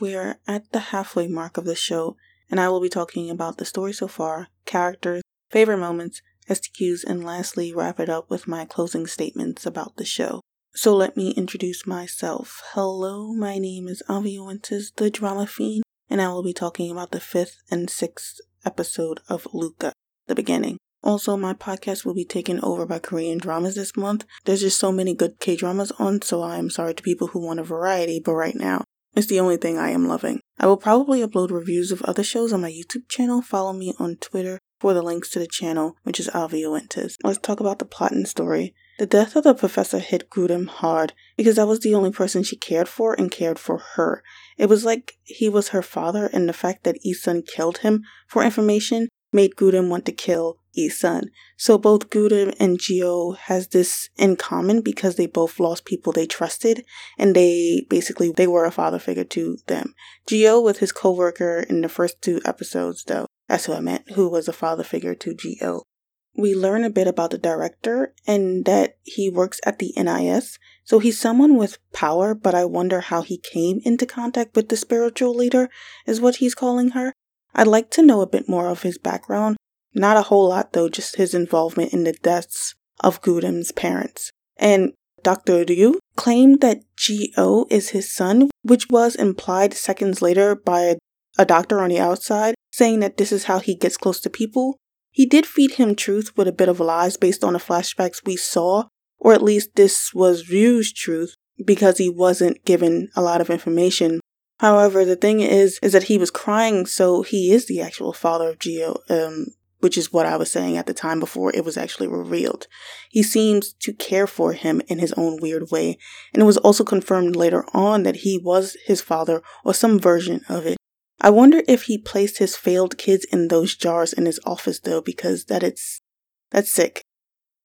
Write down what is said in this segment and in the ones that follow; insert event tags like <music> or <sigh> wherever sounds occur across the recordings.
We're at the halfway mark of the show, and I will be talking about the story so far, characters, favorite moments, STQs, and lastly wrap it up with my closing statements about the show. So let me introduce myself. Hello, my name is Avi Winters, the drama fiend, and I will be talking about the fifth and sixth episode of Luca, the beginning. Also, my podcast will be taken over by Korean dramas this month. There's just so many good K dramas on, so I am sorry to people who want a variety, but right now, it's the only thing I am loving. I will probably upload reviews of other shows on my YouTube channel. Follow me on Twitter for the links to the channel, which is Avioentis. Let's talk about the plot and story. The death of the professor hit Grudem hard because that was the only person she cared for and cared for her. It was like he was her father, and the fact that Isun killed him for information made Grudem want to kill Isun. So both Grudem and Geo has this in common because they both lost people they trusted and they basically they were a father figure to them. Geo with his co-worker in the first two episodes though. That's who I meant, who was a father figure to Geo. We learn a bit about the director and that he works at the NIS. So he's someone with power, but I wonder how he came into contact with the spiritual leader, is what he's calling her. I'd like to know a bit more of his background not a whole lot though, just his involvement in the deaths of Grudem's parents. And Dr. Ryu claimed that Geo is his son, which was implied seconds later by a doctor on the outside, saying that this is how he gets close to people. He did feed him truth with a bit of lies based on the flashbacks we saw, or at least this was Ryu's truth because he wasn't given a lot of information. However, the thing is, is that he was crying, so he is the actual father of Geo, um, which is what I was saying at the time before it was actually revealed. He seems to care for him in his own weird way, and it was also confirmed later on that he was his father or some version of it. I wonder if he placed his failed kids in those jars in his office though, because that it's that's sick.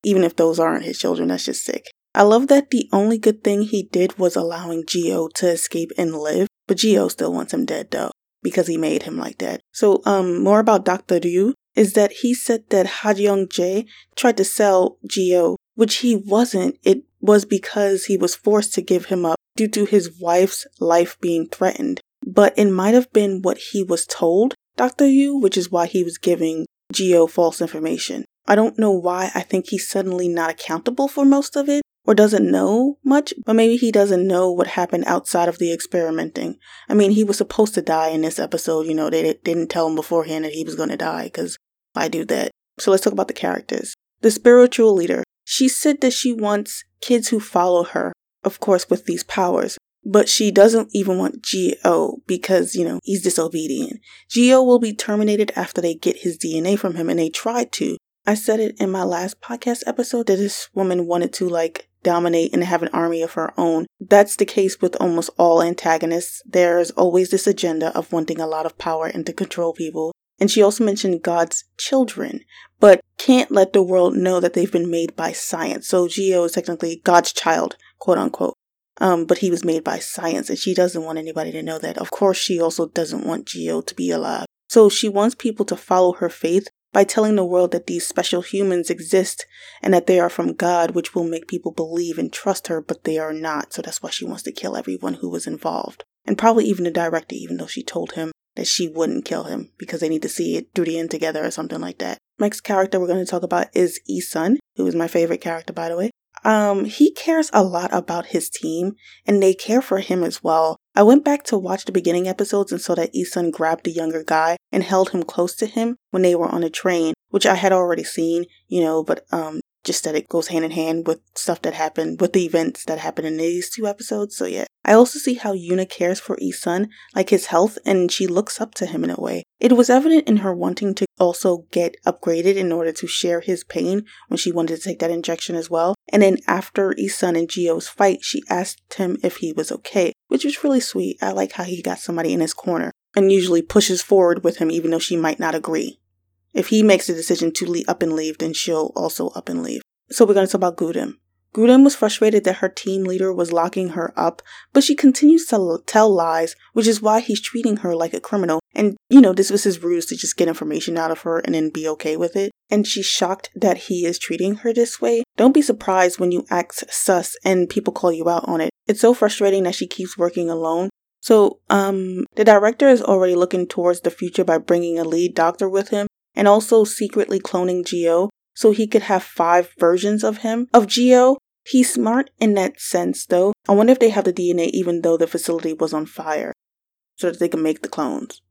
Even if those aren't his children, that's just sick. I love that the only good thing he did was allowing Geo to escape and live, but Geo still wants him dead though, because he made him like that. So, um, more about Dr. Ryu is that he said that Young Jae tried to sell Geo, which he wasn't. It was because he was forced to give him up due to his wife's life being threatened. But it might have been what he was told, Dr. Yu, which is why he was giving Geo false information. I don't know why I think he's suddenly not accountable for most of it, or doesn't know much, but maybe he doesn't know what happened outside of the experimenting. I mean, he was supposed to die in this episode, you know, they didn't tell him beforehand that he was going to die because I do that. So let's talk about the characters. The spiritual leader. She said that she wants kids who follow her, of course, with these powers. But she doesn't even want Geo because, you know, he's disobedient. Geo will be terminated after they get his DNA from him, and they tried to. I said it in my last podcast episode that this woman wanted to, like, dominate and have an army of her own. That's the case with almost all antagonists. There's always this agenda of wanting a lot of power and to control people. And she also mentioned God's children, but can't let the world know that they've been made by science. So Geo is technically God's child, quote unquote. Um, but he was made by science and she doesn't want anybody to know that. Of course, she also doesn't want Geo to be alive. So she wants people to follow her faith by telling the world that these special humans exist and that they are from God, which will make people believe and trust her, but they are not. So that's why she wants to kill everyone who was involved. And probably even the director, even though she told him that she wouldn't kill him because they need to see it through the end together or something like that. Next character we're going to talk about is Isun, who is my favorite character, by the way. Um, he cares a lot about his team and they care for him as well. I went back to watch the beginning episodes and saw that Isun grabbed the younger guy and held him close to him when they were on a train, which I had already seen, you know, but um, just that it goes hand in hand with stuff that happened with the events that happened in these two episodes. So yeah. I also see how Yuna cares for Isun, like his health, and she looks up to him in a way. It was evident in her wanting to also get upgraded in order to share his pain when she wanted to take that injection as well. And then after Isun and Geo's fight, she asked him if he was okay, which was really sweet. I like how he got somebody in his corner and usually pushes forward with him even though she might not agree. If he makes the decision to leave, up and leave, then she'll also up and leave. So we're going to talk about Grudem. Grudem was frustrated that her team leader was locking her up, but she continues to tell lies, which is why he's treating her like a criminal. And, you know, this was his ruse to just get information out of her and then be okay with it. And she's shocked that he is treating her this way. Don't be surprised when you act sus and people call you out on it. It's so frustrating that she keeps working alone So, um, the director is already looking towards the future by bringing a lead doctor with him and also secretly cloning Geo so he could have five versions of him. Of Geo, he's smart in that sense though. I wonder if they have the DNA even though the facility was on fire so that they can make the clones.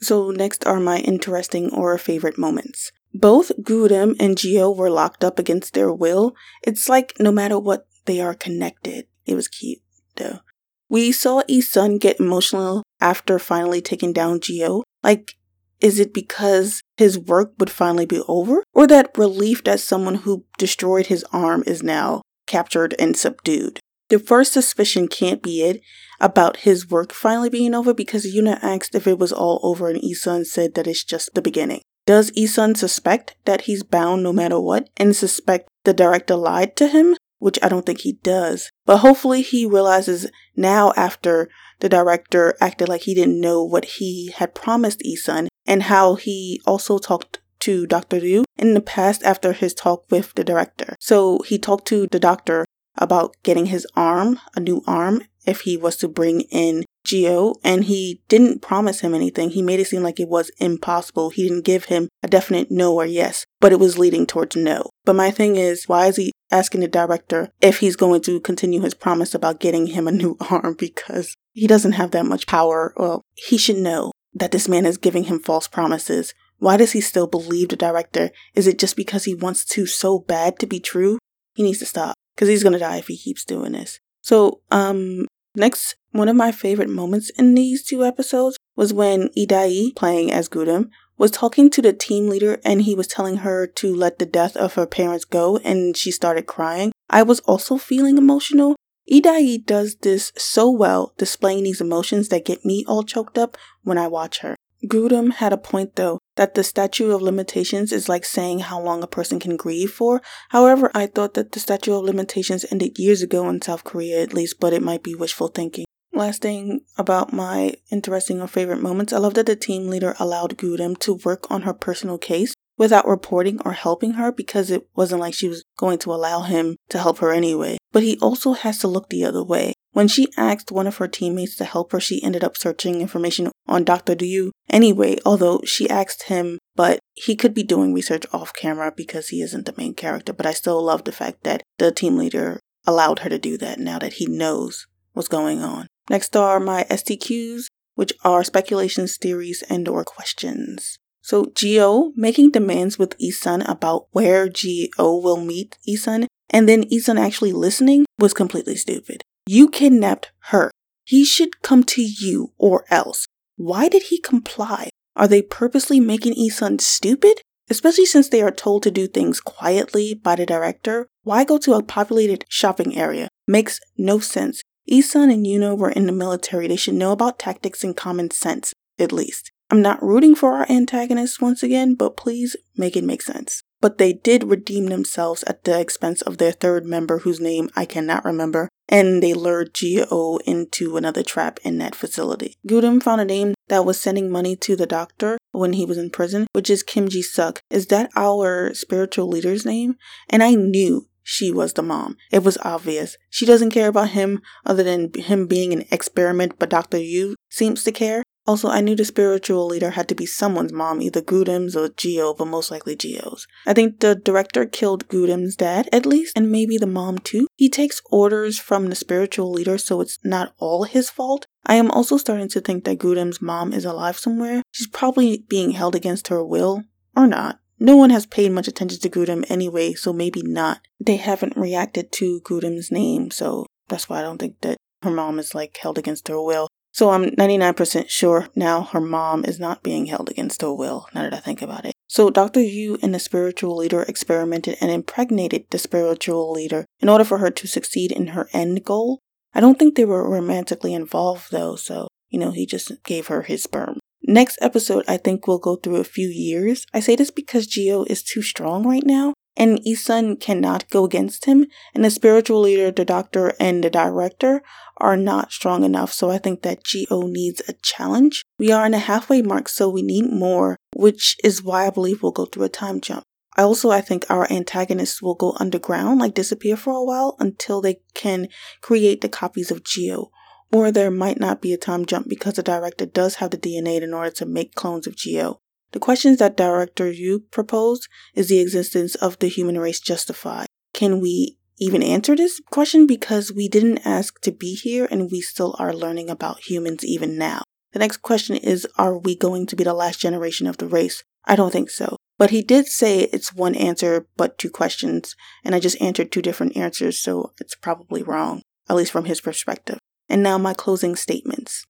So, next are my interesting or favorite moments. Both Gudem and Geo were locked up against their will. It's like no matter what, they are connected. It was cute, though. We saw Isun get emotional after finally taking down Geo. Like, is it because his work would finally be over? Or that relief that someone who destroyed his arm is now captured and subdued? The first suspicion can't be it about his work finally being over because Yuna asked if it was all over and Isun said that it's just the beginning. Does Isun suspect that he's bound no matter what and suspect the director lied to him? which I don't think he does. But hopefully he realizes now after the director acted like he didn't know what he had promised Isun and how he also talked to Dr. Liu in the past after his talk with the director. So he talked to the doctor about getting his arm, a new arm, if he was to bring in Geo, and he didn't promise him anything. He made it seem like it was impossible. He didn't give him a definite no or yes, but it was leading towards no. But my thing is, why is he asking the director if he's going to continue his promise about getting him a new <laughs> arm? Because he doesn't have that much power. Well, he should know that this man is giving him false promises. Why does he still believe the director? Is it just because he wants to so bad to be true? He needs to stop because he's gonna die if he keeps doing this. So, um, next, one of my favorite moments in these two episodes was when Idai, playing as Gudem, was talking to the team leader and he was telling her to let the death of her parents go and she started crying. I was also feeling emotional. Idai does this so well, displaying these emotions that get me all choked up when I watch her. Gudem had a point though, that the statute of limitations is like saying how long a person can grieve for. However, I thought that the statute of limitations ended years ago in South Korea at least, but it might be wishful thinking. Last thing about my interesting or favorite moments, I love that the team leader allowed Gudem to work on her personal case without reporting or helping her because it wasn't like she was going to allow him to help her anyway. But he also has to look the other way. When she asked one of her teammates to help her, she ended up searching information on Dr. Liu anyway, although she asked him, but he could be doing research off camera because he isn't the main character. But I still love the fact that the team leader allowed her to do that now that he knows what's going on. Next are my STQs, which are speculations, theories, and or questions. So Geo making demands with Isun about where Geo will meet Isun, and then Isun actually listening was completely stupid. You kidnapped her. He should come to you or else. Why did he comply? Are they purposely making Isun stupid? Especially since they are told to do things quietly by the director. Why go to a populated shopping area? Makes no sense. Isun and Yuna were in the military. They should know about tactics and common sense, at least. I'm not rooting for our antagonists once again, but please make it make sense but they did redeem themselves at the expense of their third member, whose name I cannot remember, and they lured Geo into another trap in that facility. Gudem found a name that was sending money to the doctor when he was in prison, which is Kim Ji Suk. Is that our spiritual leader's name? And I knew she was the mom. It was obvious. She doesn't care about him other than him being an experiment, but Dr. Yu seems to care. Also, I knew the spiritual leader had to be someone's mom, either Gudem's or Geo, but most likely Geo's. I think the director killed Gudem's dad, at least, and maybe the mom too. He takes orders from the spiritual leader, so it's not all his fault. I am also starting to think that Gudem's mom is alive somewhere. She's probably being held against her will, or not. No one has paid much attention to Gudem anyway, so maybe not. They haven't reacted to Gudem's name, so that's why I don't think that her mom is like held against her will. So I'm 99% sure now her mom is not being held against her will, now that I think about it. So Dr. Yu and the spiritual leader experimented and impregnated the spiritual leader in order for her to succeed in her end goal. I don't think they were romantically involved though, so, you know, he just gave her his sperm. Next episode, I think we'll go through a few years. I say this because Geo is too strong right now, and Isun cannot go against him, and the spiritual leader, the doctor, and the director are not strong enough, so I think that Geo needs a challenge. We are in a halfway mark, so we need more, which is why I believe we'll go through a time jump. I also I think our antagonists will go underground, like disappear for a while until they can create the copies of Geo. or there might not be a time jump because the director does have the DNA in order to make clones of Geo. The questions that director Yu proposed is the existence of the human race justified? Can we even answer this question because we didn't ask to be here and we still are learning about humans even now? The next question is Are we going to be the last generation of the race? I don't think so. But he did say it's one answer but two questions, and I just answered two different answers, so it's probably wrong, at least from his perspective. And now my closing statements.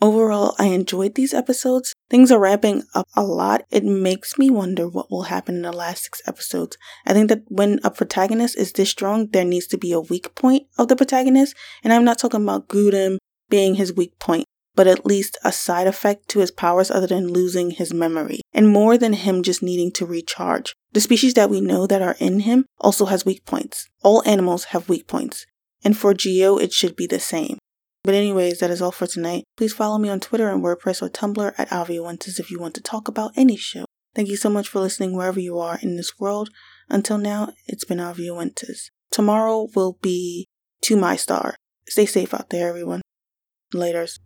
Overall, I enjoyed these episodes. Things are ramping up a lot. It makes me wonder what will happen in the last six episodes. I think that when a protagonist is this strong, there needs to be a weak point of the protagonist. And I'm not talking about Grudem being his weak point but at least a side effect to his powers other than losing his memory, and more than him just needing to recharge. The species that we know that are in him also has weak points. All animals have weak points, and for Geo, it should be the same. But anyways, that is all for tonight. Please follow me on Twitter and WordPress or Tumblr at Aviawentis if you want to talk about any show. Thank you so much for listening wherever you are in this world. Until now, it's been Aviawentis. Tomorrow will be To My Star. Stay safe out there, everyone. Laters.